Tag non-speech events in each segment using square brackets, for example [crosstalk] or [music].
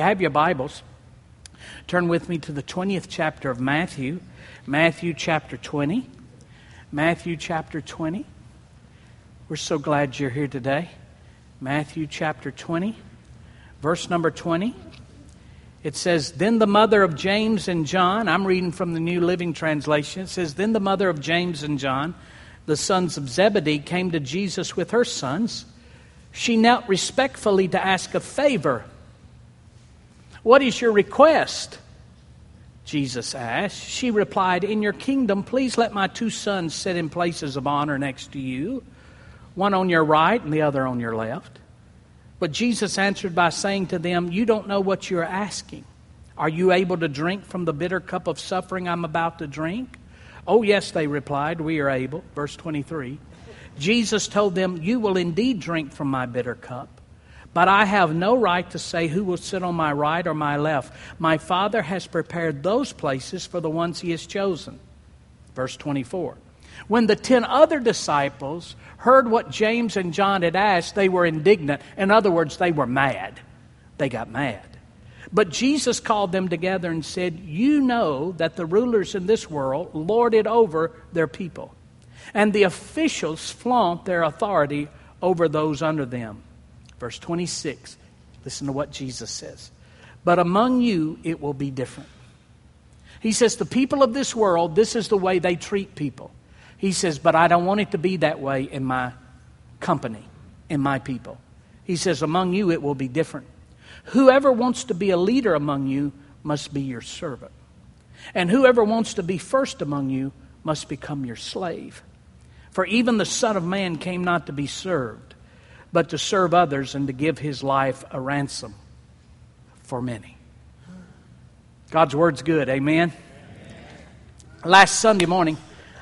You have your Bibles, turn with me to the 20th chapter of Matthew, Matthew chapter 20. Matthew chapter 20. We're so glad you're here today. Matthew chapter 20, verse number 20. It says, Then the mother of James and John, I'm reading from the New Living Translation. It says, Then the mother of James and John, the sons of Zebedee, came to Jesus with her sons. She knelt respectfully to ask a favor what is your request? Jesus asked. She replied, In your kingdom, please let my two sons sit in places of honor next to you, one on your right and the other on your left. But Jesus answered by saying to them, You don't know what you're asking. Are you able to drink from the bitter cup of suffering I'm about to drink? Oh, yes, they replied, We are able. Verse 23. Jesus told them, You will indeed drink from my bitter cup. But I have no right to say who will sit on my right or my left. My Father has prepared those places for the ones He has chosen. Verse 24. When the ten other disciples heard what James and John had asked, they were indignant. In other words, they were mad. They got mad. But Jesus called them together and said, You know that the rulers in this world lord it over their people, and the officials flaunt their authority over those under them. Verse 26. Listen to what Jesus says. But among you, it will be different. He says, The people of this world, this is the way they treat people. He says, But I don't want it to be that way in my company, in my people. He says, Among you, it will be different. Whoever wants to be a leader among you must be your servant. And whoever wants to be first among you must become your slave. For even the Son of Man came not to be served but to serve others and to give his life a ransom for many. God's word's good. Amen. Last Sunday morning,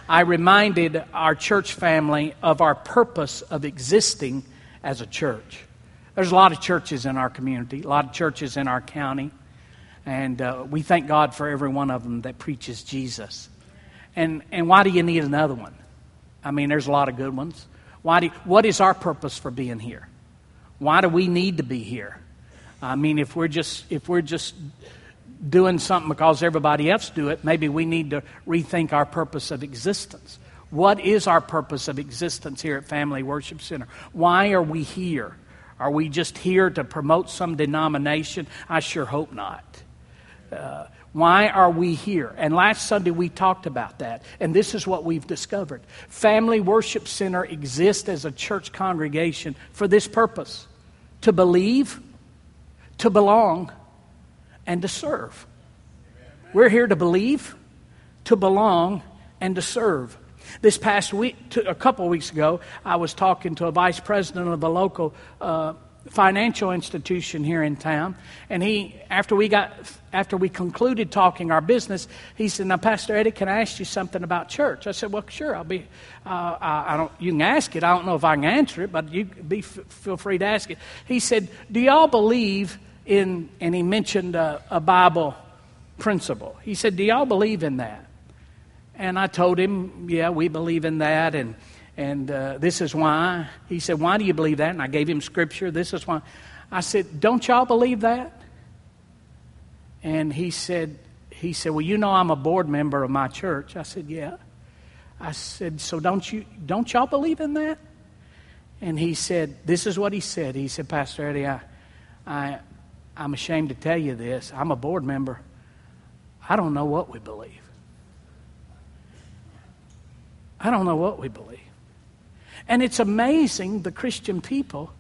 I reminded our church family of our purpose of existing as a church. There's a lot of churches in our community, a lot of churches in our county, and uh, we thank God for every one of them that preaches Jesus. And, and why do you need another one? I mean, there's a lot of good ones. Why do, what is our purpose for being here? Why do we need to be here? I mean, if we're just if we're just doing something because everybody else do it, maybe we need to rethink our purpose of existence. What is our purpose of existence here at Family Worship Center? Why are we here? Are we just here to promote some denomination? I sure hope not. Uh, why are we here? And last Sunday we talked about that. And this is what we've discovered Family Worship Center exists as a church congregation for this purpose to believe, to belong, and to serve. We're here to believe, to belong, and to serve. This past week, a couple weeks ago, I was talking to a vice president of a local uh, financial institution here in town. And he, after we got, after we concluded talking our business, he said, "Now, Pastor Eddie, can I ask you something about church?" I said, "Well, sure. I'll be. Uh, I, I, don't. You can ask it. I don't know if I can answer it, but you be feel free to ask it." He said, "Do y'all believe in?" And he mentioned a, a Bible principle. He said, "Do y'all believe in that?" And I told him, "Yeah, we believe in that." And and uh, this is why. He said, Why do you believe that? And I gave him scripture. This is why. I said, Don't y'all believe that? And he said, he said, Well, you know I'm a board member of my church. I said, Yeah. I said, So don't you don't y'all believe in that? And he said, This is what he said. He said, Pastor Eddie, I, I I'm ashamed to tell you this. I'm a board member. I don't know what we believe. I don't know what we believe. And it's amazing the Christian people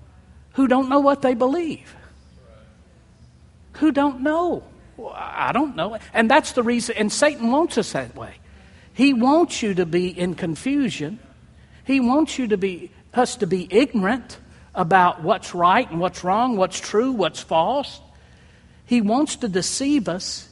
who don't know what they believe. Who don't know. I don't know. And that's the reason, and Satan wants us that way. He wants you to be in confusion. He wants you to be us to be ignorant about what's right and what's wrong, what's true, what's false. He wants to deceive us,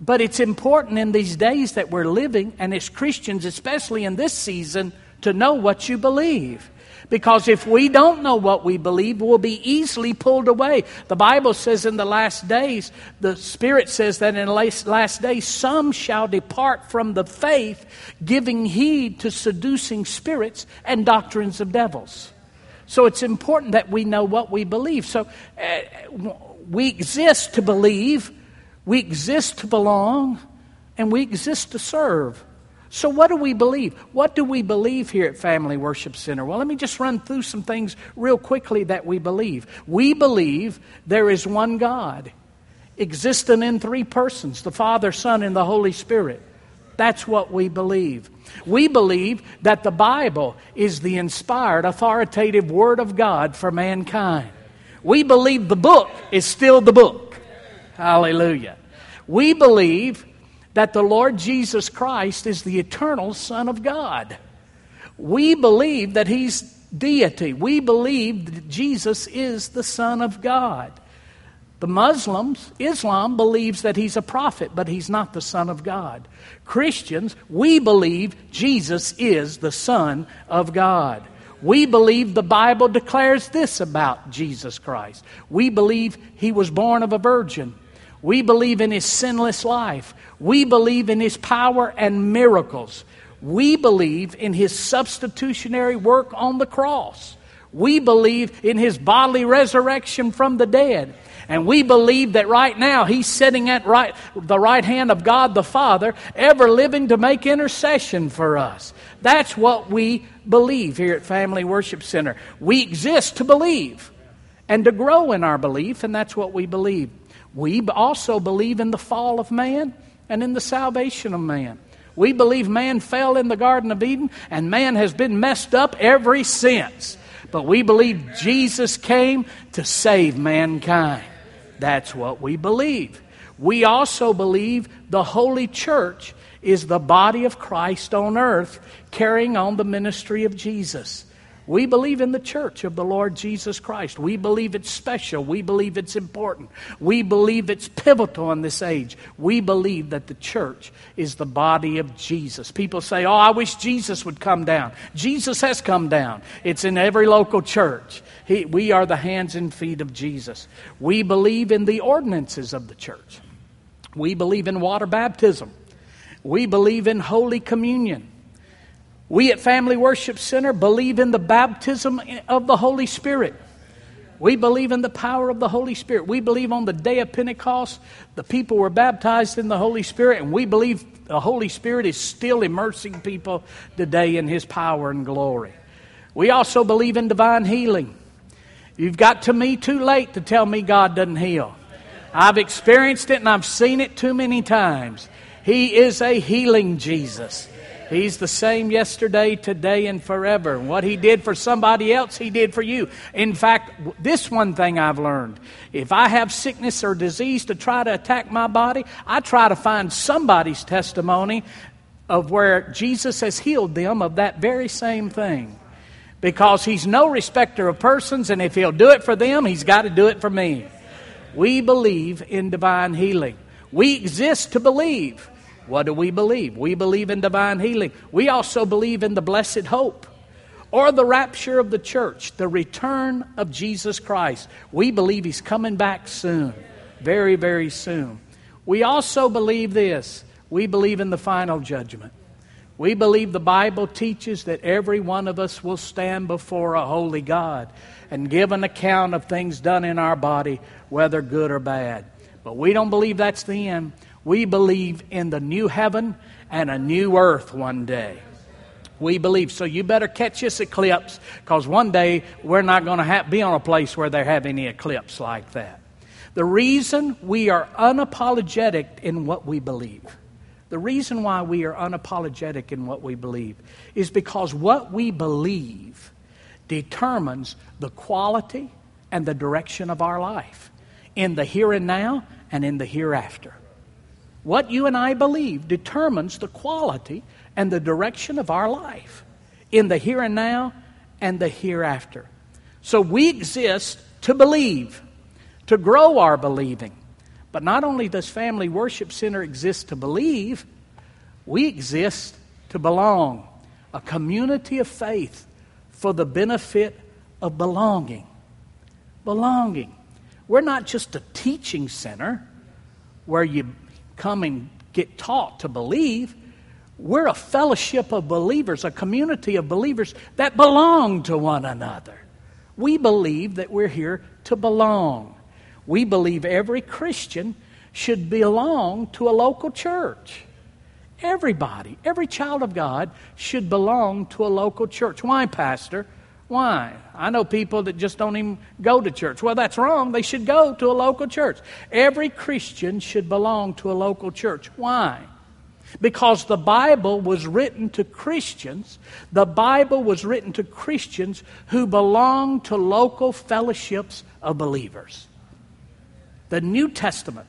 but it's important in these days that we're living, and as Christians, especially in this season, to know what you believe. Because if we don't know what we believe, we'll be easily pulled away. The Bible says in the last days, the Spirit says that in the last days, some shall depart from the faith, giving heed to seducing spirits and doctrines of devils. So it's important that we know what we believe. So uh, we exist to believe, we exist to belong, and we exist to serve. So, what do we believe? What do we believe here at Family Worship Center? Well, let me just run through some things real quickly that we believe. We believe there is one God, existing in three persons the Father, Son, and the Holy Spirit. That's what we believe. We believe that the Bible is the inspired, authoritative Word of God for mankind. We believe the book is still the book. Hallelujah. We believe that the Lord Jesus Christ is the eternal Son of God. We believe that He's deity. We believe that Jesus is the Son of God. The Muslims, Islam believes that he's a prophet, but he's not the Son of God. Christians, we believe Jesus is the Son of God. We believe the Bible declares this about Jesus Christ. We believe he was born of a virgin. We believe in his sinless life. We believe in his power and miracles. We believe in his substitutionary work on the cross. We believe in his bodily resurrection from the dead. And we believe that right now he's sitting at right, the right hand of God the Father, ever living to make intercession for us. That's what we believe here at Family Worship Center. We exist to believe and to grow in our belief, and that's what we believe. We also believe in the fall of man and in the salvation of man. We believe man fell in the Garden of Eden and man has been messed up ever since. But we believe Jesus came to save mankind. That's what we believe. We also believe the Holy Church is the body of Christ on earth carrying on the ministry of Jesus. We believe in the church of the Lord Jesus Christ. We believe it's special. We believe it's important. We believe it's pivotal in this age. We believe that the church is the body of Jesus. People say, Oh, I wish Jesus would come down. Jesus has come down, it's in every local church. He, we are the hands and feet of Jesus. We believe in the ordinances of the church. We believe in water baptism. We believe in Holy Communion. We at Family Worship Center believe in the baptism of the Holy Spirit. We believe in the power of the Holy Spirit. We believe on the day of Pentecost, the people were baptized in the Holy Spirit, and we believe the Holy Spirit is still immersing people today in His power and glory. We also believe in divine healing. You've got to me too late to tell me God doesn't heal. I've experienced it and I've seen it too many times. He is a healing Jesus. He's the same yesterday, today, and forever. What He did for somebody else, He did for you. In fact, this one thing I've learned if I have sickness or disease to try to attack my body, I try to find somebody's testimony of where Jesus has healed them of that very same thing. Because He's no respecter of persons, and if He'll do it for them, He's got to do it for me. We believe in divine healing. We exist to believe. What do we believe? We believe in divine healing. We also believe in the blessed hope or the rapture of the church, the return of Jesus Christ. We believe he's coming back soon, very, very soon. We also believe this we believe in the final judgment. We believe the Bible teaches that every one of us will stand before a holy God and give an account of things done in our body, whether good or bad. But we don't believe that's the end. We believe in the new heaven and a new earth one day. We believe. So you better catch this eclipse because one day we're not going to be on a place where they have any eclipse like that. The reason we are unapologetic in what we believe, the reason why we are unapologetic in what we believe is because what we believe determines the quality and the direction of our life in the here and now and in the hereafter. What you and I believe determines the quality and the direction of our life in the here and now and the hereafter. So we exist to believe, to grow our believing. But not only does Family Worship Center exist to believe, we exist to belong. A community of faith for the benefit of belonging. Belonging. We're not just a teaching center where you come and get taught to believe. We're a fellowship of believers, a community of believers that belong to one another. We believe that we're here to belong. We believe every Christian should belong to a local church. Everybody, every child of God should belong to a local church. Why, Pastor? Why? I know people that just don't even go to church. Well, that's wrong. They should go to a local church. Every Christian should belong to a local church. Why? Because the Bible was written to Christians. The Bible was written to Christians who belong to local fellowships of believers. The New Testament,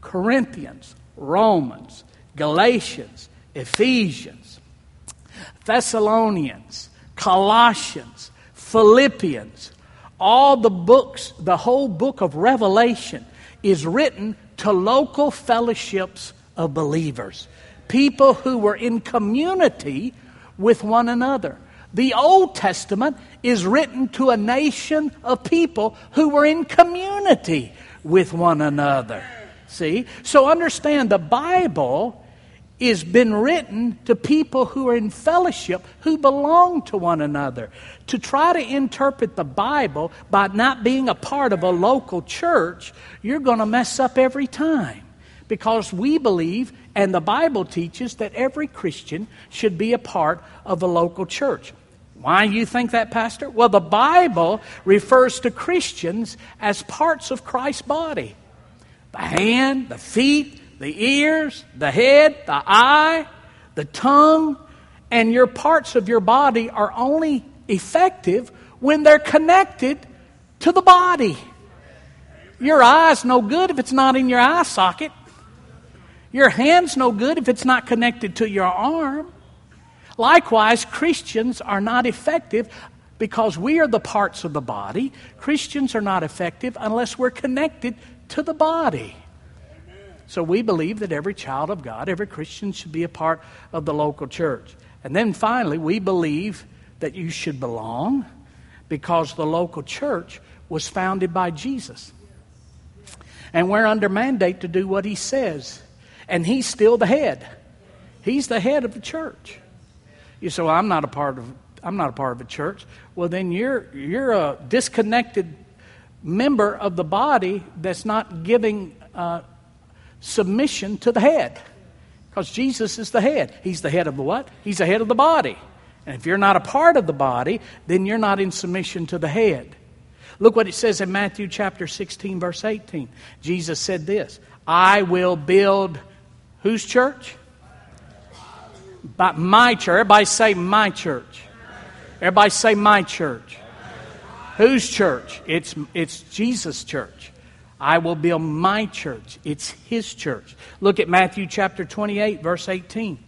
Corinthians, Romans, Galatians, Ephesians, Thessalonians, Colossians, Philippians, all the books, the whole book of Revelation is written to local fellowships of believers, people who were in community with one another. The Old Testament is written to a nation of people who were in community with one another. See? So understand the Bible is been written to people who are in fellowship, who belong to one another. To try to interpret the Bible by not being a part of a local church, you're going to mess up every time. Because we believe, and the Bible teaches, that every Christian should be a part of a local church. Why do you think that, Pastor? Well, the Bible refers to Christians as parts of Christ's body the hand, the feet, the ears, the head, the eye, the tongue, and your parts of your body are only effective when they're connected to the body. Your eye's no good if it's not in your eye socket. Your hand's no good if it's not connected to your arm. Likewise, Christians are not effective because we are the parts of the body. Christians are not effective unless we're connected to the body. So we believe that every child of God, every Christian should be a part of the local church. And then finally, we believe that you should belong because the local church was founded by Jesus. And we're under mandate to do what he says. And he's still the head. He's the head of the church. You say, well, I'm not a part of I'm not a part of a church. Well, then you're you're a disconnected member of the body that's not giving uh, submission to the head. Because Jesus is the head. He's the head of the what? He's the head of the body. And if you're not a part of the body, then you're not in submission to the head. Look what it says in Matthew chapter 16, verse 18. Jesus said this I will build whose church? By my church. Everybody say my church. Everybody say my church. Whose church? It's, it's Jesus' church. I will build my church. It's his church. Look at Matthew chapter 28, verse 18.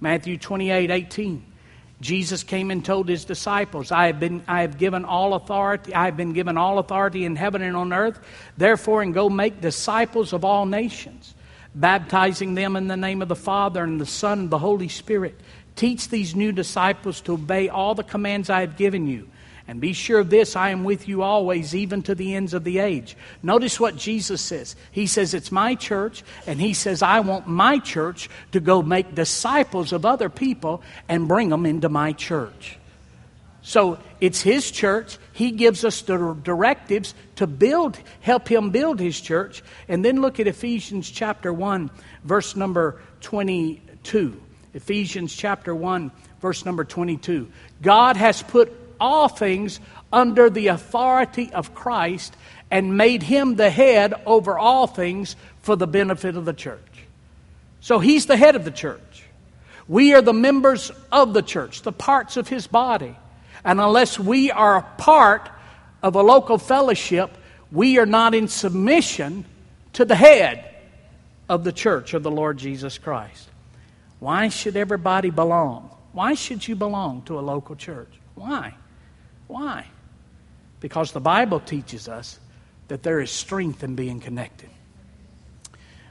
Matthew 28, 18. Jesus came and told his disciples, I have, been, I have given all authority, I have been given all authority in heaven and on earth. Therefore, and go make disciples of all nations, baptizing them in the name of the Father and the Son and the Holy Spirit. Teach these new disciples to obey all the commands I have given you. And be sure of this I am with you always, even to the ends of the age. Notice what Jesus says. He says, It's my church, and He says, I want my church to go make disciples of other people and bring them into my church. So it's His church. He gives us the directives to build, help Him build His church. And then look at Ephesians chapter 1, verse number 22. Ephesians chapter 1, verse number 22. God has put all things under the authority of Christ and made him the head over all things for the benefit of the church. So he's the head of the church. We are the members of the church, the parts of his body. And unless we are a part of a local fellowship, we are not in submission to the head of the church of the Lord Jesus Christ. Why should everybody belong? Why should you belong to a local church? Why? Why? Because the Bible teaches us that there is strength in being connected.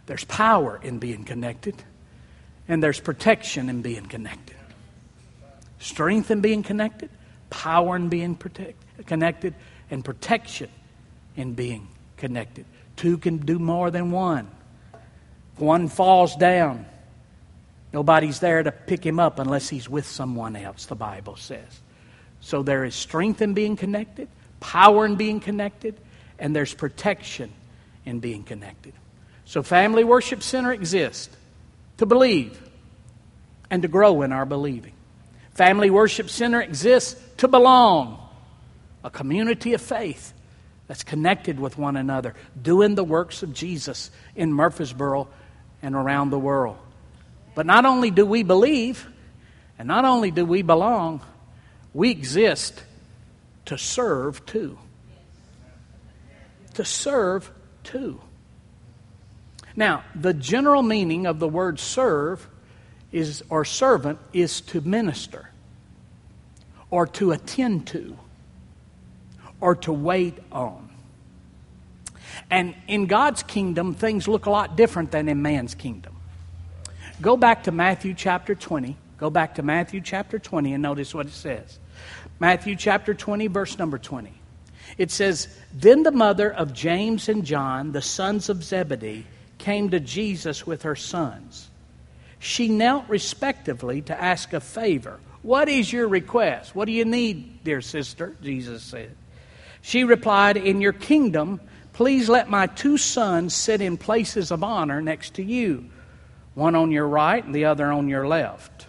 There's power in being connected, and there's protection in being connected. Strength in being connected, power in being protect, connected, and protection in being connected. Two can do more than one. If One falls down. Nobody's there to pick him up unless he's with someone else, the Bible says. So there is strength in being connected, power in being connected, and there's protection in being connected. So, Family Worship Center exists to believe and to grow in our believing. Family Worship Center exists to belong, a community of faith that's connected with one another, doing the works of Jesus in Murfreesboro and around the world. But not only do we believe, and not only do we belong, we exist to serve too. To serve too. Now, the general meaning of the word serve is or servant is to minister or to attend to or to wait on. And in God's kingdom, things look a lot different than in man's kingdom. Go back to Matthew chapter 20. Go back to Matthew chapter 20 and notice what it says. Matthew chapter 20, verse number 20. It says, Then the mother of James and John, the sons of Zebedee, came to Jesus with her sons. She knelt respectively to ask a favor. What is your request? What do you need, dear sister? Jesus said. She replied, In your kingdom, please let my two sons sit in places of honor next to you, one on your right and the other on your left.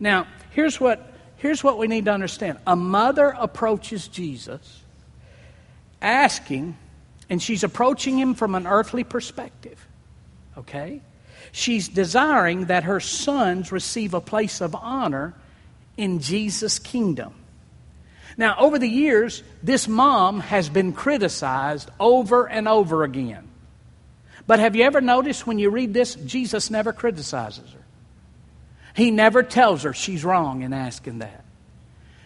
Now, here's what, here's what we need to understand a mother approaches Jesus asking, and she's approaching him from an earthly perspective. Okay? She's desiring that her sons receive a place of honor in Jesus' kingdom. Now, over the years, this mom has been criticized over and over again. But have you ever noticed when you read this, Jesus never criticizes her? He never tells her she's wrong in asking that.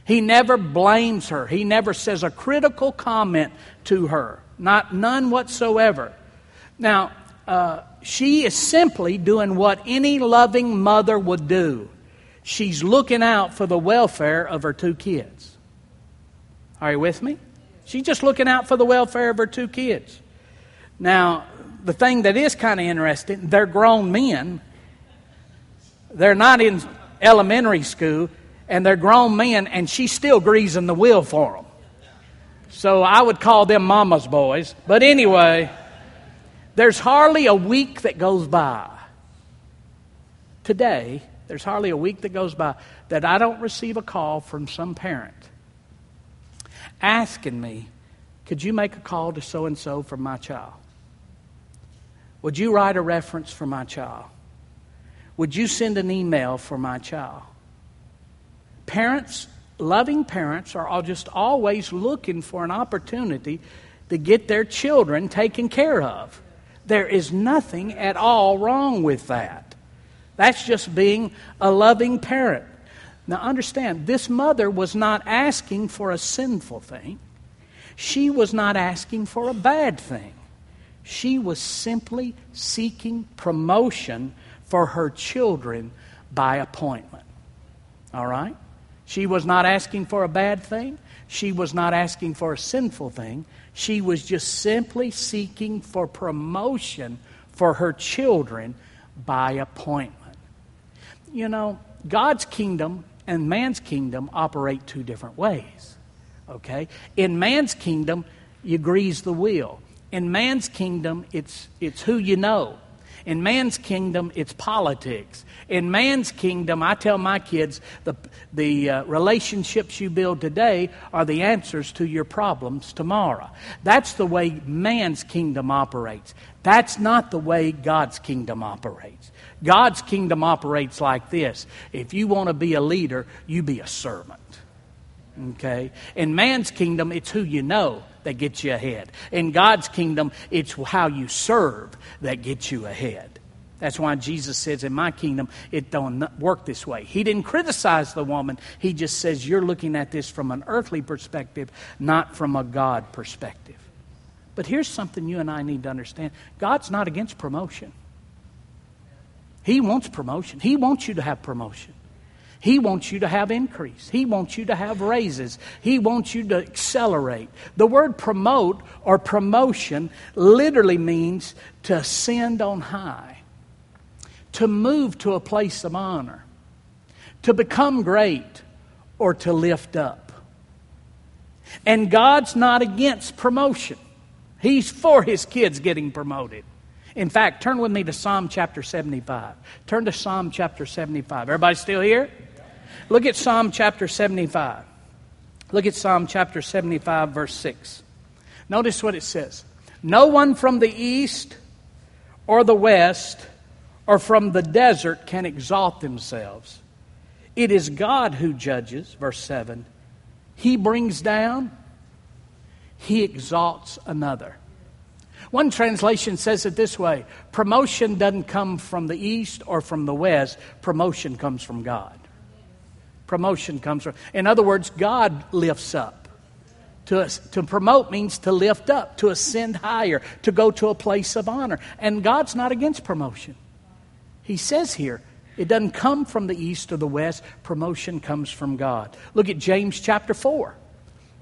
He never blames her. He never says a critical comment to her. Not none whatsoever. Now, uh, she is simply doing what any loving mother would do. She's looking out for the welfare of her two kids. Are you with me? She's just looking out for the welfare of her two kids. Now, the thing that is kind of interesting, they're grown men. They're not in elementary school, and they're grown men, and she's still greasing the wheel for them. So I would call them mama's boys. But anyway, there's hardly a week that goes by. Today, there's hardly a week that goes by that I don't receive a call from some parent asking me, Could you make a call to so and so for my child? Would you write a reference for my child? Would you send an email for my child? Parents, loving parents, are just always looking for an opportunity to get their children taken care of. There is nothing at all wrong with that. That's just being a loving parent. Now, understand, this mother was not asking for a sinful thing, she was not asking for a bad thing. She was simply seeking promotion for her children by appointment. All right? She was not asking for a bad thing. She was not asking for a sinful thing. She was just simply seeking for promotion for her children by appointment. You know, God's kingdom and man's kingdom operate two different ways. Okay? In man's kingdom, you grease the wheel. In man's kingdom, it's, it's who you know. In man's kingdom, it's politics. In man's kingdom, I tell my kids the, the uh, relationships you build today are the answers to your problems tomorrow. That's the way man's kingdom operates. That's not the way God's kingdom operates. God's kingdom operates like this if you want to be a leader, you be a servant. Okay? In man's kingdom, it's who you know that gets you ahead. In God's kingdom, it's how you serve that gets you ahead. That's why Jesus says, In my kingdom, it don't work this way. He didn't criticize the woman. He just says, You're looking at this from an earthly perspective, not from a God perspective. But here's something you and I need to understand God's not against promotion. He wants promotion. He wants you to have promotion. He wants you to have increase. He wants you to have raises. He wants you to accelerate. The word promote or promotion literally means to ascend on high, to move to a place of honor, to become great, or to lift up. And God's not against promotion, He's for His kids getting promoted. In fact, turn with me to Psalm chapter 75. Turn to Psalm chapter 75. Everybody still here? Look at Psalm chapter 75. Look at Psalm chapter 75, verse 6. Notice what it says No one from the east or the west or from the desert can exalt themselves. It is God who judges, verse 7. He brings down, he exalts another. One translation says it this way promotion doesn't come from the east or from the west, promotion comes from God promotion comes from. In other words, God lifts up. To, to promote means to lift up, to ascend higher, to go to a place of honor. And God's not against promotion. He says here, it doesn't come from the east or the west, promotion comes from God. Look at James chapter 4.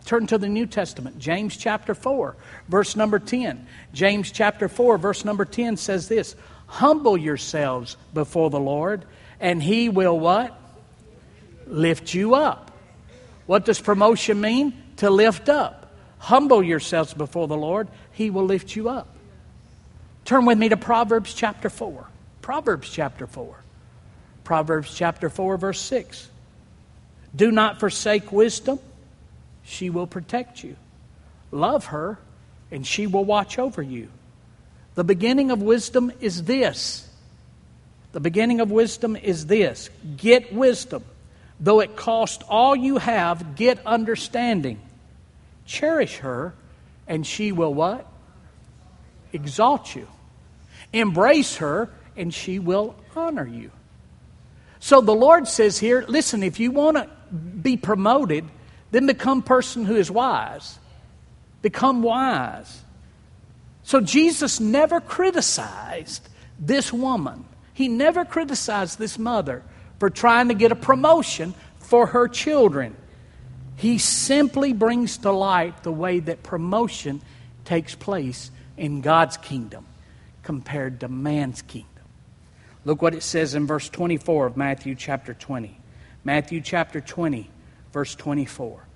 Turn to the New Testament. James chapter 4, verse number 10. James chapter 4, verse number 10 says this Humble yourselves before the Lord, and he will what? Lift you up. What does promotion mean? To lift up. Humble yourselves before the Lord, He will lift you up. Turn with me to Proverbs chapter 4. Proverbs chapter 4. Proverbs chapter 4, verse 6. Do not forsake wisdom, she will protect you. Love her, and she will watch over you. The beginning of wisdom is this. The beginning of wisdom is this get wisdom. Though it cost all you have, get understanding. Cherish her, and she will what? Exalt you. Embrace her, and she will honor you. So the Lord says here listen, if you want to be promoted, then become person who is wise. Become wise. So Jesus never criticized this woman. He never criticized this mother for trying to get a promotion for her children. He simply brings to light the way that promotion takes place in God's kingdom compared to man's kingdom. Look what it says in verse 24 of Matthew chapter 20. Matthew chapter 20, verse 24.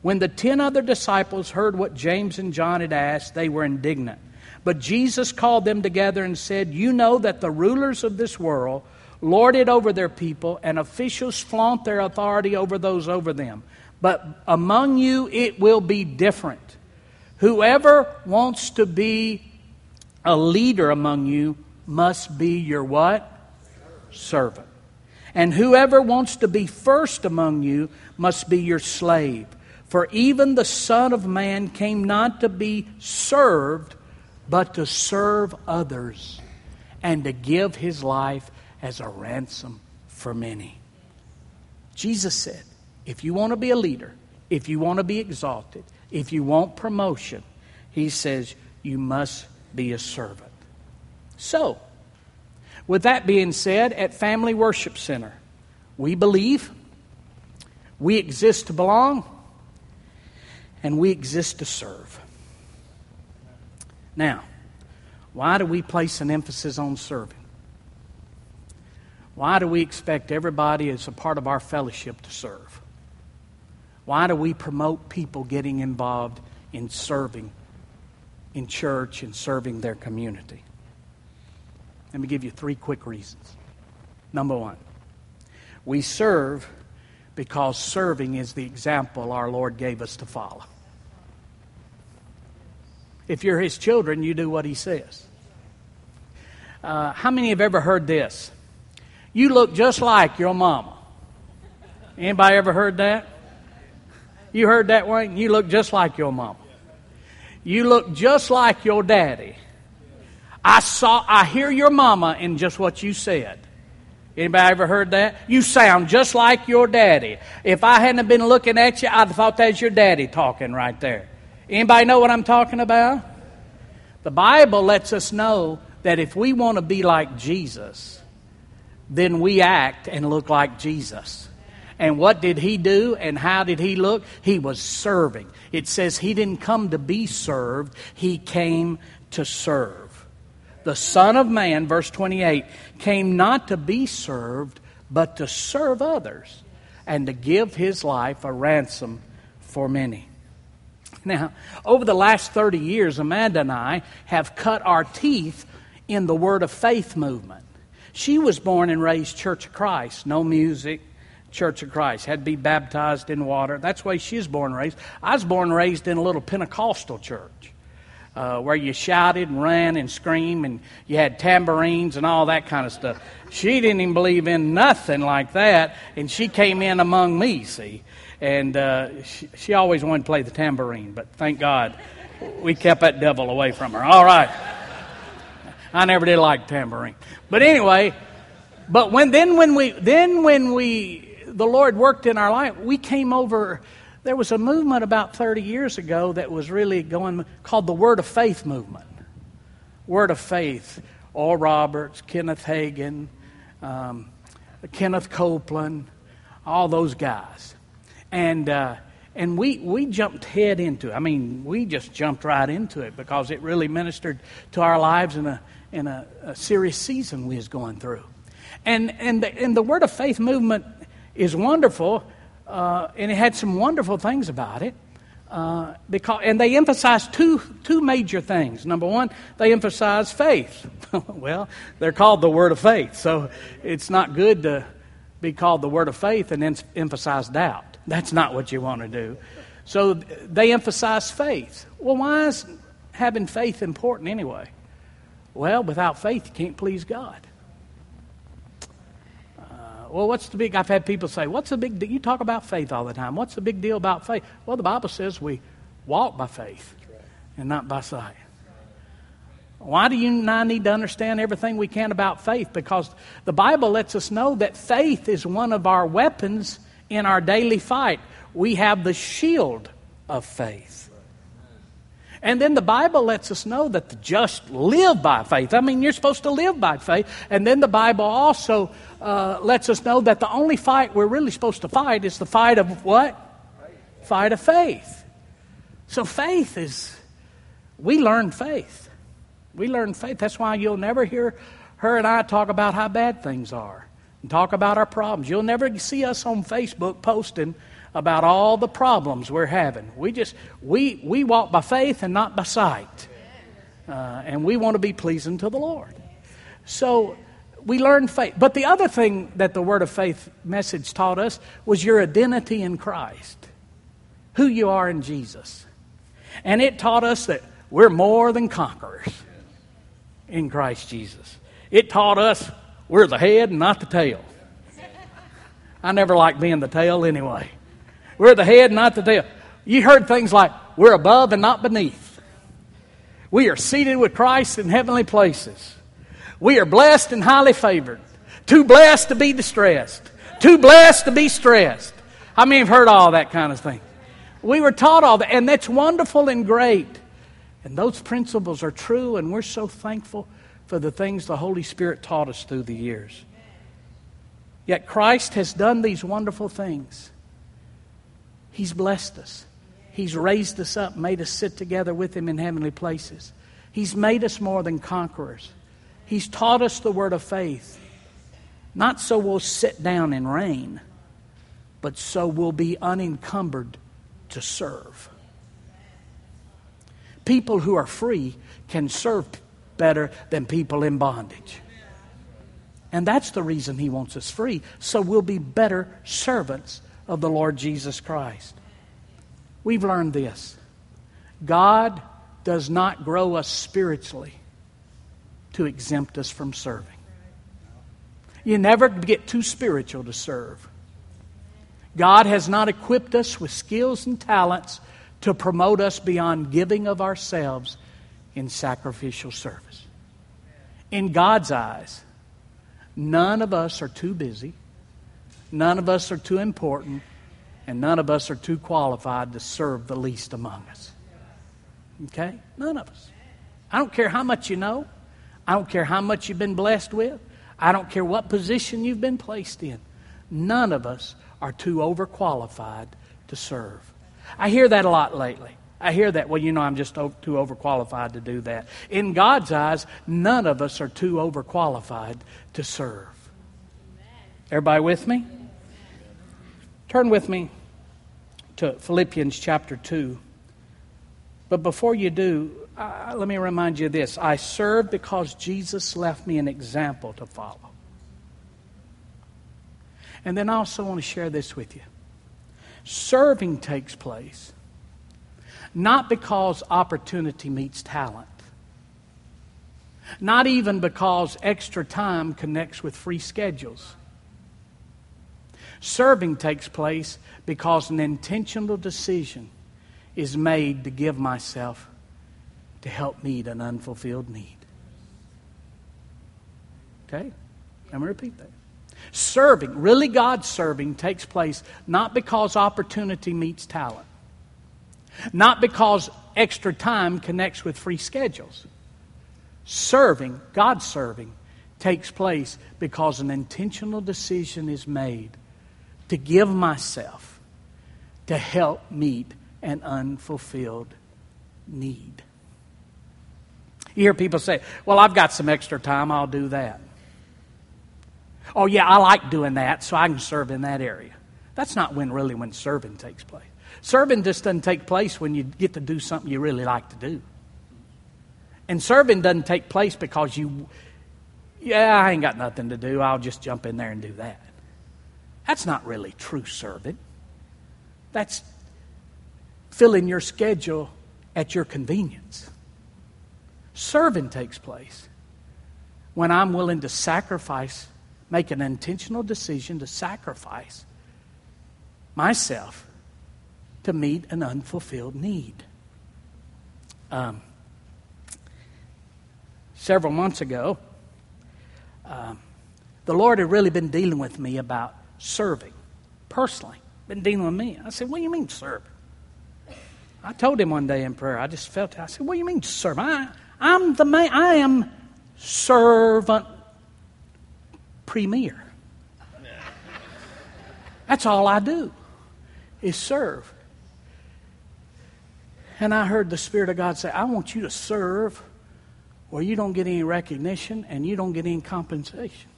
When the ten other disciples heard what James and John had asked, they were indignant. But Jesus called them together and said, You know that the rulers of this world lord it over their people, and officials flaunt their authority over those over them. But among you it will be different. Whoever wants to be a leader among you must be your what? Servant. And whoever wants to be first among you must be your slave. For even the Son of Man came not to be served, but to serve others and to give his life as a ransom for many. Jesus said, if you want to be a leader, if you want to be exalted, if you want promotion, he says you must be a servant. So, with that being said, at Family Worship Center, we believe, we exist to belong, and we exist to serve. Now, why do we place an emphasis on serving? Why do we expect everybody as a part of our fellowship to serve? Why do we promote people getting involved in serving in church and serving their community? Let me give you three quick reasons. Number one, we serve because serving is the example our Lord gave us to follow. If you're His children, you do what He says. Uh, how many have ever heard this? You look just like your mama. Anybody ever heard that? You heard that, Wayne? You look just like your mama. You look just like your daddy. I saw, I hear your mama in just what you said. Anybody ever heard that? You sound just like your daddy. If I hadn't been looking at you, I'd have thought that's your daddy talking right there. Anybody know what I'm talking about? The Bible lets us know that if we want to be like Jesus, then we act and look like Jesus. And what did he do and how did he look? He was serving. It says he didn't come to be served, he came to serve. The Son of Man, verse 28, came not to be served, but to serve others and to give his life a ransom for many. Now, over the last 30 years, Amanda and I have cut our teeth in the Word of Faith movement. She was born and raised Church of Christ, no music, Church of Christ, had to be baptized in water. That's the way she was born and raised. I was born and raised in a little Pentecostal church. Uh, where you shouted and ran and screamed and you had tambourines and all that kind of stuff. She didn't even believe in nothing like that, and she came in among me, see. And uh, she, she always wanted to play the tambourine, but thank God we kept that devil away from her. All right. I never did like tambourine. But anyway, but when then when we then when we the Lord worked in our life, we came over there was a movement about 30 years ago that was really going called the Word of Faith movement. Word of Faith. Oral Roberts, Kenneth Hagin, um, Kenneth Copeland, all those guys. And, uh, and we, we jumped head into it. I mean, we just jumped right into it because it really ministered to our lives in a, in a, a serious season we was going through. And, and, the, and the Word of Faith movement is wonderful uh, and it had some wonderful things about it. Uh, because, and they emphasized two, two major things. Number one, they emphasized faith. [laughs] well, they're called the Word of Faith, so it's not good to be called the Word of Faith and then emphasize doubt. That's not what you want to do. So they emphasize faith. Well, why is having faith important anyway? Well, without faith, you can't please God uh, well, what's the big? I've had people say, what's the big? You talk about faith all the time. What's the big deal about faith? Well, the Bible says we walk by faith and not by sight. Why do you and I need to understand everything we can about faith? Because the Bible lets us know that faith is one of our weapons in our daily fight. We have the shield of faith. And then the Bible lets us know that the just live by faith. I mean, you're supposed to live by faith. And then the Bible also uh, lets us know that the only fight we're really supposed to fight is the fight of what? Faith. Fight of faith. So faith is, we learn faith. We learn faith. That's why you'll never hear her and I talk about how bad things are and talk about our problems. You'll never see us on Facebook posting about all the problems we're having. We just we we walk by faith and not by sight, uh, and we want to be pleasing to the Lord. So we learn faith. But the other thing that the Word of Faith message taught us was your identity in Christ, who you are in Jesus, and it taught us that we're more than conquerors in Christ Jesus. It taught us we're the head and not the tail. I never liked being the tail anyway. We're the head, not the tail. You heard things like, we're above and not beneath. We are seated with Christ in heavenly places. We are blessed and highly favored. Too blessed to be distressed. Too blessed to be stressed. How many have heard all that kind of thing? We were taught all that, and that's wonderful and great. And those principles are true, and we're so thankful for the things the Holy Spirit taught us through the years. Yet Christ has done these wonderful things. He's blessed us. He's raised us up, made us sit together with Him in heavenly places. He's made us more than conquerors. He's taught us the word of faith. Not so we'll sit down and reign, but so we'll be unencumbered to serve. People who are free can serve better than people in bondage. And that's the reason he wants us free, so we'll be better servants of the Lord Jesus Christ. We've learned this God does not grow us spiritually to exempt us from serving. You never get too spiritual to serve. God has not equipped us with skills and talents to promote us beyond giving of ourselves in sacrificial service. In God's eyes, none of us are too busy None of us are too important, and none of us are too qualified to serve the least among us. Okay? None of us. I don't care how much you know. I don't care how much you've been blessed with. I don't care what position you've been placed in. None of us are too overqualified to serve. I hear that a lot lately. I hear that, well, you know, I'm just too overqualified to do that. In God's eyes, none of us are too overqualified to serve. Everybody with me? Turn with me to Philippians chapter 2. But before you do, uh, let me remind you this I serve because Jesus left me an example to follow. And then I also want to share this with you. Serving takes place not because opportunity meets talent, not even because extra time connects with free schedules. Serving takes place because an intentional decision is made to give myself to help meet an unfulfilled need. Okay? I'm going to repeat that. Serving, really God serving, takes place not because opportunity meets talent, not because extra time connects with free schedules. Serving, God serving, takes place because an intentional decision is made to give myself to help meet an unfulfilled need. You hear people say, Well, I've got some extra time, I'll do that. Oh, yeah, I like doing that, so I can serve in that area. That's not when really when serving takes place. Serving just doesn't take place when you get to do something you really like to do. And serving doesn't take place because you, yeah, I ain't got nothing to do, I'll just jump in there and do that. That's not really true serving. That's filling your schedule at your convenience. Serving takes place when I'm willing to sacrifice, make an intentional decision to sacrifice myself to meet an unfulfilled need. Um, several months ago, um, the Lord had really been dealing with me about serving personally. Been dealing with me. I said, What do you mean serve? I told him one day in prayer, I just felt, I said, What do you mean serve? I, I'm the man, I am servant premier. That's all I do is serve. And I heard the Spirit of God say, I want you to serve where you don't get any recognition and you don't get any compensation.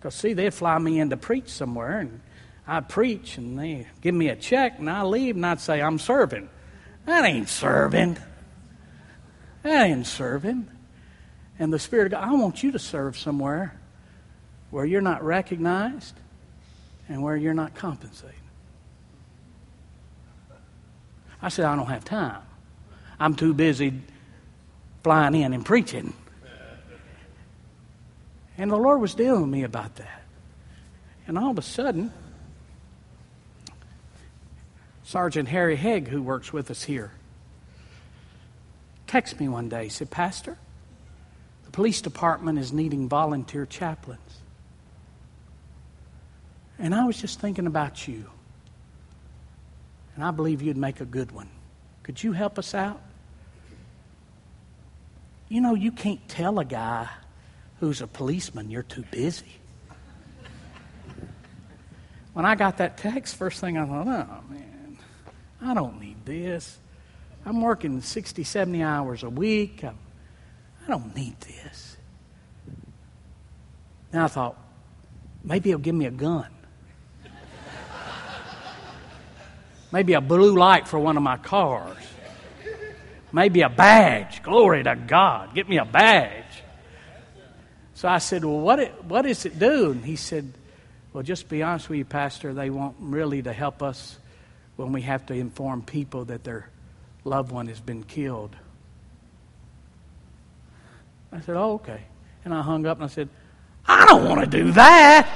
Because, see, they'd fly me in to preach somewhere, and I'd preach, and they give me a check, and I leave, and I'd say, I'm serving. That ain't serving. That ain't serving. And the Spirit of God, I want you to serve somewhere where you're not recognized and where you're not compensated. I said, I don't have time. I'm too busy flying in and preaching. And the Lord was dealing with me about that. And all of a sudden, Sergeant Harry Hegg, who works with us here, texted me one day. He said, Pastor, the police department is needing volunteer chaplains. And I was just thinking about you. And I believe you'd make a good one. Could you help us out? You know, you can't tell a guy who's a policeman, you're too busy. When I got that text, first thing I thought, oh man, I don't need this. I'm working 60, 70 hours a week. I'm, I don't need this. Now I thought, maybe he'll give me a gun. Maybe a blue light for one of my cars. Maybe a badge. Glory to God. Get me a badge. So I said, Well, what, it, what does it do? And he said, Well, just be honest with you, Pastor, they want really to help us when we have to inform people that their loved one has been killed. I said, Oh, okay. And I hung up and I said, I don't want to do that.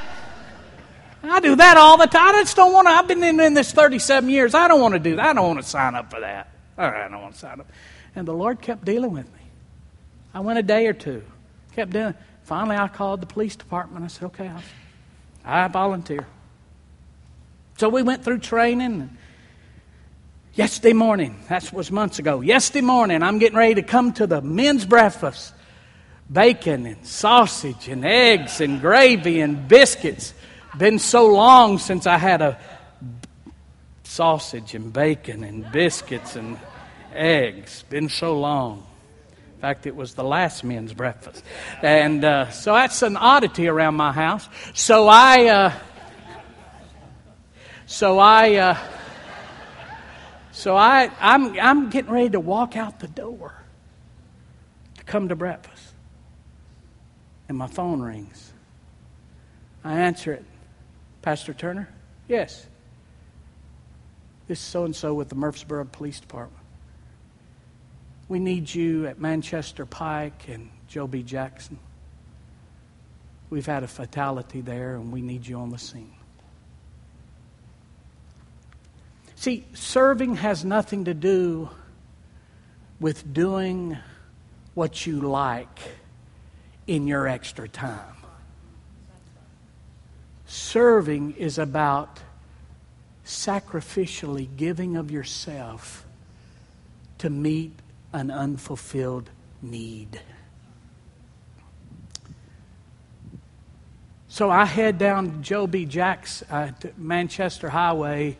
I do that all the time. I just don't want to. I've been in, in this 37 years. I don't want to do that. I don't want to sign up for that. All right, I don't want to sign up. And the Lord kept dealing with me. I went a day or two. Kept doing Finally, I called the police department. I said, okay, I'll, I volunteer. So we went through training. Yesterday morning, that was months ago. Yesterday morning, I'm getting ready to come to the men's breakfast bacon and sausage and eggs and gravy and biscuits. Been so long since I had a sausage and bacon and biscuits and eggs. Been so long. Fact, it was the last men's breakfast. And uh, so that's an oddity around my house. So I. Uh, so I. Uh, so I, I'm, I'm getting ready to walk out the door to come to breakfast. And my phone rings. I answer it. Pastor Turner? Yes. This is so and so with the Murfreesboro Police Department. We need you at Manchester Pike and Joe B. Jackson. We've had a fatality there and we need you on the scene. See, serving has nothing to do with doing what you like in your extra time. Serving is about sacrificially giving of yourself to meet an unfulfilled need. So I head down Joe B. Jack's uh, Manchester Highway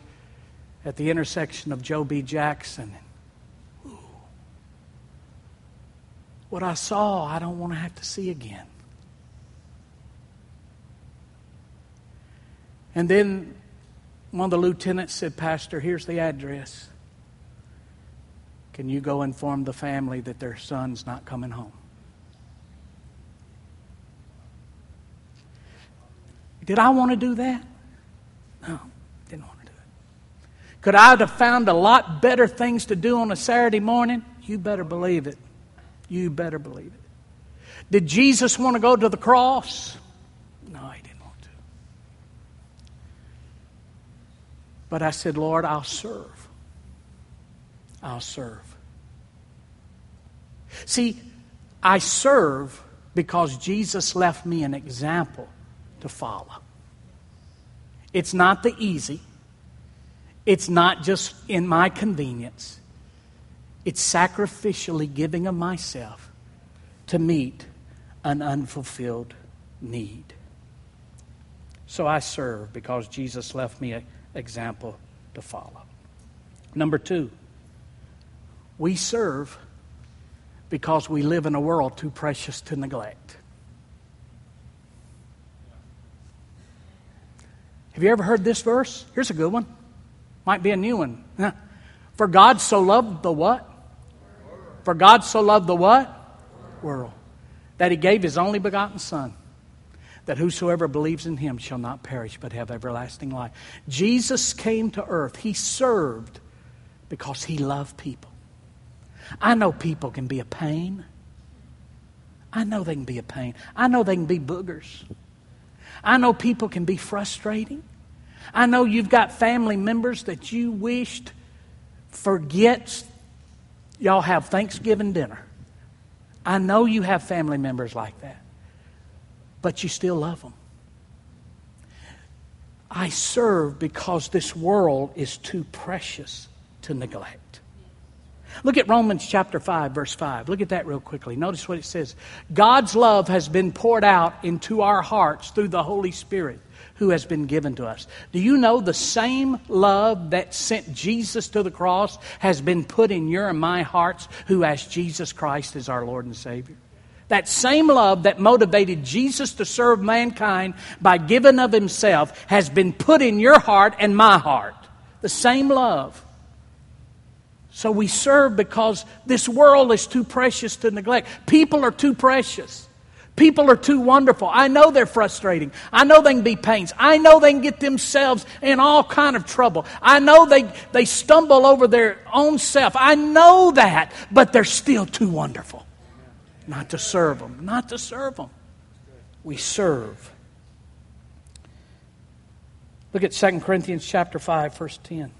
at the intersection of Joe B. Jackson. What I saw, I don't want to have to see again. And then one of the lieutenants said, Pastor, here's the address. Can you go inform the family that their son's not coming home? Did I want to do that? No. Didn't want to do it. Could I have found a lot better things to do on a Saturday morning? You better believe it. You better believe it. Did Jesus want to go to the cross? No, he didn't want to. But I said, Lord, I'll serve. I'll serve. See, I serve because Jesus left me an example to follow. It's not the easy. It's not just in my convenience, it's sacrificially giving of myself to meet an unfulfilled need. So I serve because Jesus left me an example to follow. Number two, we serve because we live in a world too precious to neglect. Have you ever heard this verse? Here's a good one. Might be a new one. For God so loved the what? For God so loved the what? World. That he gave his only begotten Son, that whosoever believes in him shall not perish but have everlasting life. Jesus came to earth. He served because he loved people. I know people can be a pain. I know they can be a pain. I know they can be boogers. I know people can be frustrating. I know you've got family members that you wished forgets y'all have Thanksgiving dinner. I know you have family members like that, but you still love them. I serve because this world is too precious to neglect. Look at Romans chapter 5, verse 5. Look at that real quickly. Notice what it says God's love has been poured out into our hearts through the Holy Spirit who has been given to us. Do you know the same love that sent Jesus to the cross has been put in your and my hearts who has Jesus Christ as our Lord and Savior? That same love that motivated Jesus to serve mankind by giving of himself has been put in your heart and my heart. The same love. So we serve because this world is too precious to neglect. People are too precious. People are too wonderful. I know they're frustrating. I know they can be pains. I know they can get themselves in all kind of trouble. I know they, they stumble over their own self. I know that, but they're still too wonderful. Not to serve them. Not to serve them. We serve. Look at 2 Corinthians chapter 5, verse 10.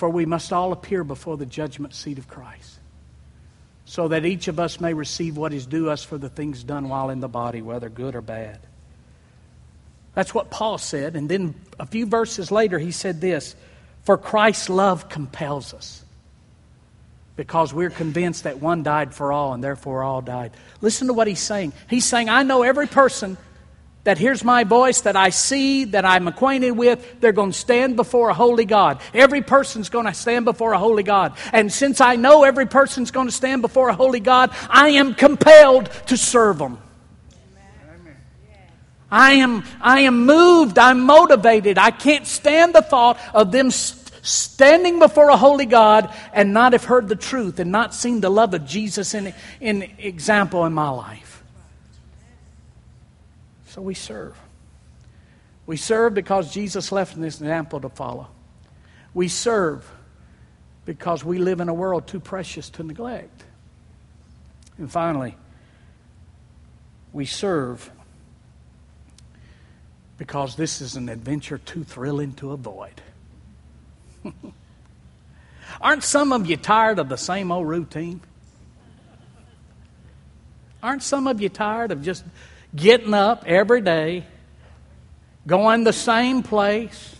For we must all appear before the judgment seat of Christ so that each of us may receive what is due us for the things done while in the body, whether good or bad. That's what Paul said. And then a few verses later, he said this For Christ's love compels us, because we're convinced that one died for all and therefore all died. Listen to what he's saying. He's saying, I know every person that hears my voice, that I see, that I'm acquainted with, they're going to stand before a holy God. Every person's going to stand before a holy God. And since I know every person's going to stand before a holy God, I am compelled to serve them. I am, I am moved, I'm motivated. I can't stand the thought of them standing before a holy God and not have heard the truth and not seen the love of Jesus in, in example in my life. So we serve. We serve because Jesus left an example to follow. We serve because we live in a world too precious to neglect. And finally, we serve because this is an adventure too thrilling to avoid. [laughs] Aren't some of you tired of the same old routine? Aren't some of you tired of just getting up every day, going the same place,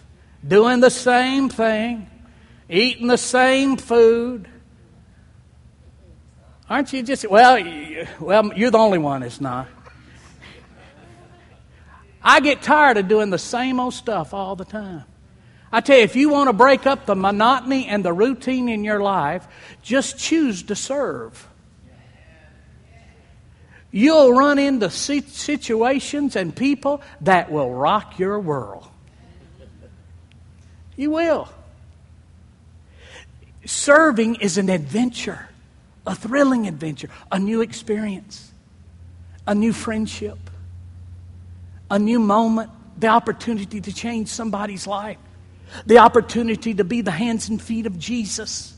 doing the same thing, eating the same food. Aren't you just, well, well, you're the only one that's not. I get tired of doing the same old stuff all the time. I tell you, if you want to break up the monotony and the routine in your life, just choose to serve. You'll run into situations and people that will rock your world. You will. Serving is an adventure, a thrilling adventure, a new experience, a new friendship, a new moment, the opportunity to change somebody's life, the opportunity to be the hands and feet of Jesus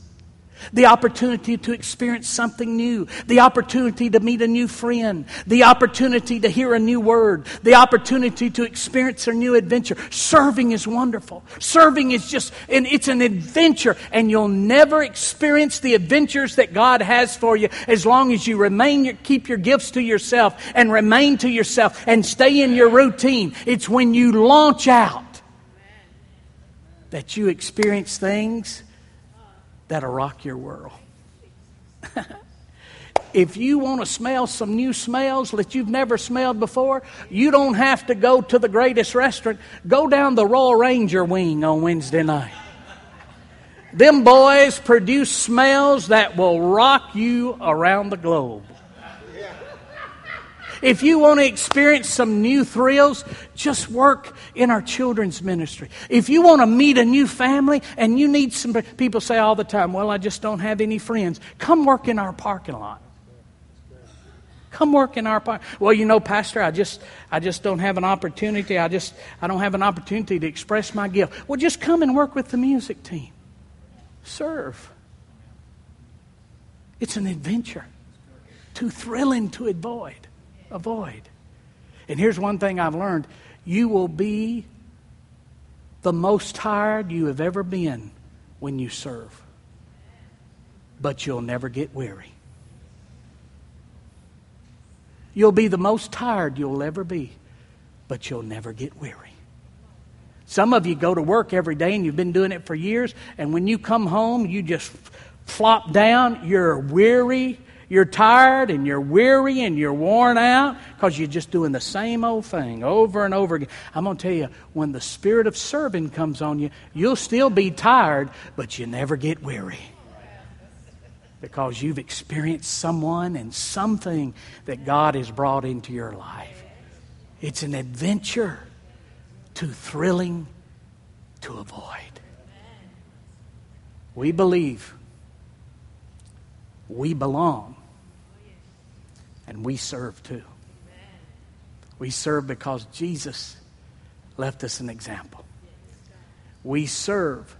the opportunity to experience something new, the opportunity to meet a new friend, the opportunity to hear a new word, the opportunity to experience a new adventure. Serving is wonderful. Serving is just, and it's an adventure, and you'll never experience the adventures that God has for you as long as you remain, keep your gifts to yourself and remain to yourself and stay in your routine. It's when you launch out that you experience things that'll rock your world. [laughs] if you want to smell some new smells that you've never smelled before, you don't have to go to the greatest restaurant. Go down the Royal Ranger wing on Wednesday night. Them boys produce smells that will rock you around the globe. If you want to experience some new thrills, just work in our children's ministry. If you want to meet a new family and you need some people say all the time, Well, I just don't have any friends, come work in our parking lot. Come work in our park. Well, you know, Pastor, I just I just don't have an opportunity. I just I don't have an opportunity to express my gift. Well, just come and work with the music team. Serve. It's an adventure. Too thrilling to avoid avoid. And here's one thing I've learned you will be the most tired you have ever been when you serve, but you'll never get weary. You'll be the most tired you'll ever be, but you'll never get weary. Some of you go to work every day and you've been doing it for years, and when you come home, you just flop down, you're weary, you're tired and you're weary and you're worn out because you're just doing the same old thing over and over again. I'm going to tell you, when the spirit of serving comes on you, you'll still be tired, but you never get weary because you've experienced someone and something that God has brought into your life. It's an adventure too thrilling to avoid. We believe we belong. And we serve too. We serve because Jesus left us an example. We serve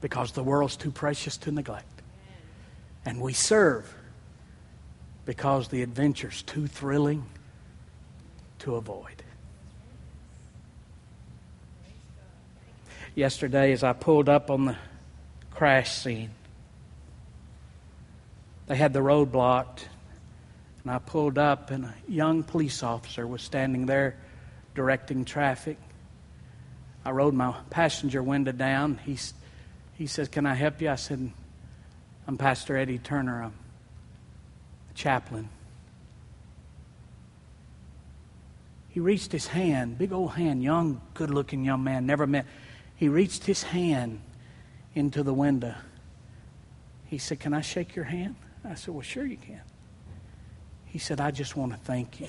because the world's too precious to neglect. And we serve because the adventure's too thrilling to avoid. Yesterday, as I pulled up on the crash scene, they had the road blocked. And I pulled up, and a young police officer was standing there directing traffic. I rolled my passenger window down. He, he says, Can I help you? I said, I'm Pastor Eddie Turner. I'm a chaplain. He reached his hand, big old hand, young, good looking young man, never met. He reached his hand into the window. He said, Can I shake your hand? I said, Well, sure you can. He said, I just want to thank you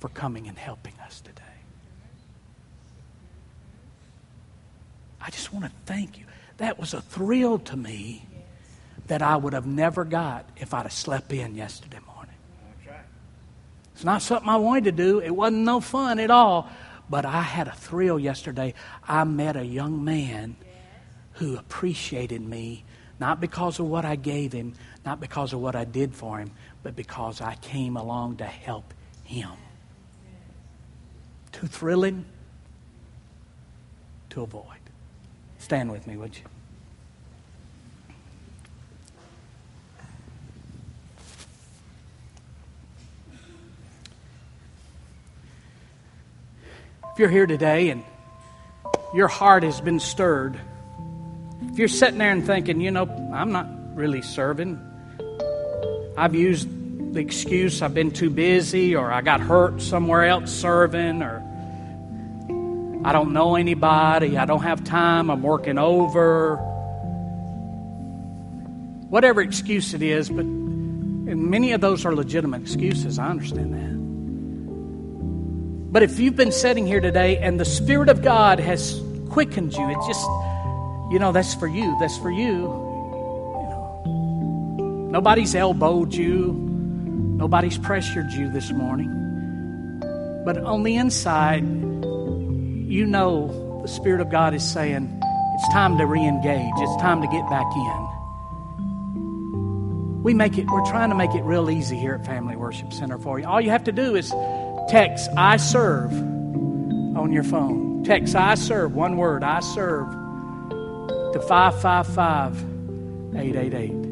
for coming and helping us today. I just want to thank you. That was a thrill to me that I would have never got if I'd have slept in yesterday morning. It's not something I wanted to do. It wasn't no fun at all. But I had a thrill yesterday. I met a young man who appreciated me, not because of what I gave him, not because of what I did for him, but because I came along to help him. Too thrilling to avoid. Stand with me, would you? If you're here today and your heart has been stirred, if you're sitting there and thinking, you know, I'm not really serving, I've used the excuse I've been too busy or I got hurt somewhere else serving or I don't know anybody, I don't have time, I'm working over. Whatever excuse it is, but many of those are legitimate excuses. I understand that. But if you've been sitting here today and the Spirit of God has quickened you, it just, you know, that's for you. That's for you. Nobody's elbowed you, nobody's pressured you this morning. But on the inside, you know the Spirit of God is saying, it's time to re engage, it's time to get back in. We make it, we're trying to make it real easy here at Family Worship Center for you. All you have to do is Text I serve on your phone. Text I serve, one word, I serve, to 555 888.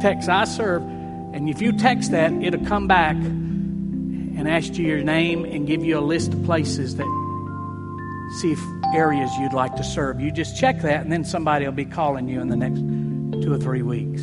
Text I serve, and if you text that, it'll come back and ask you your name and give you a list of places that see if areas you'd like to serve. You just check that, and then somebody will be calling you in the next two or three weeks.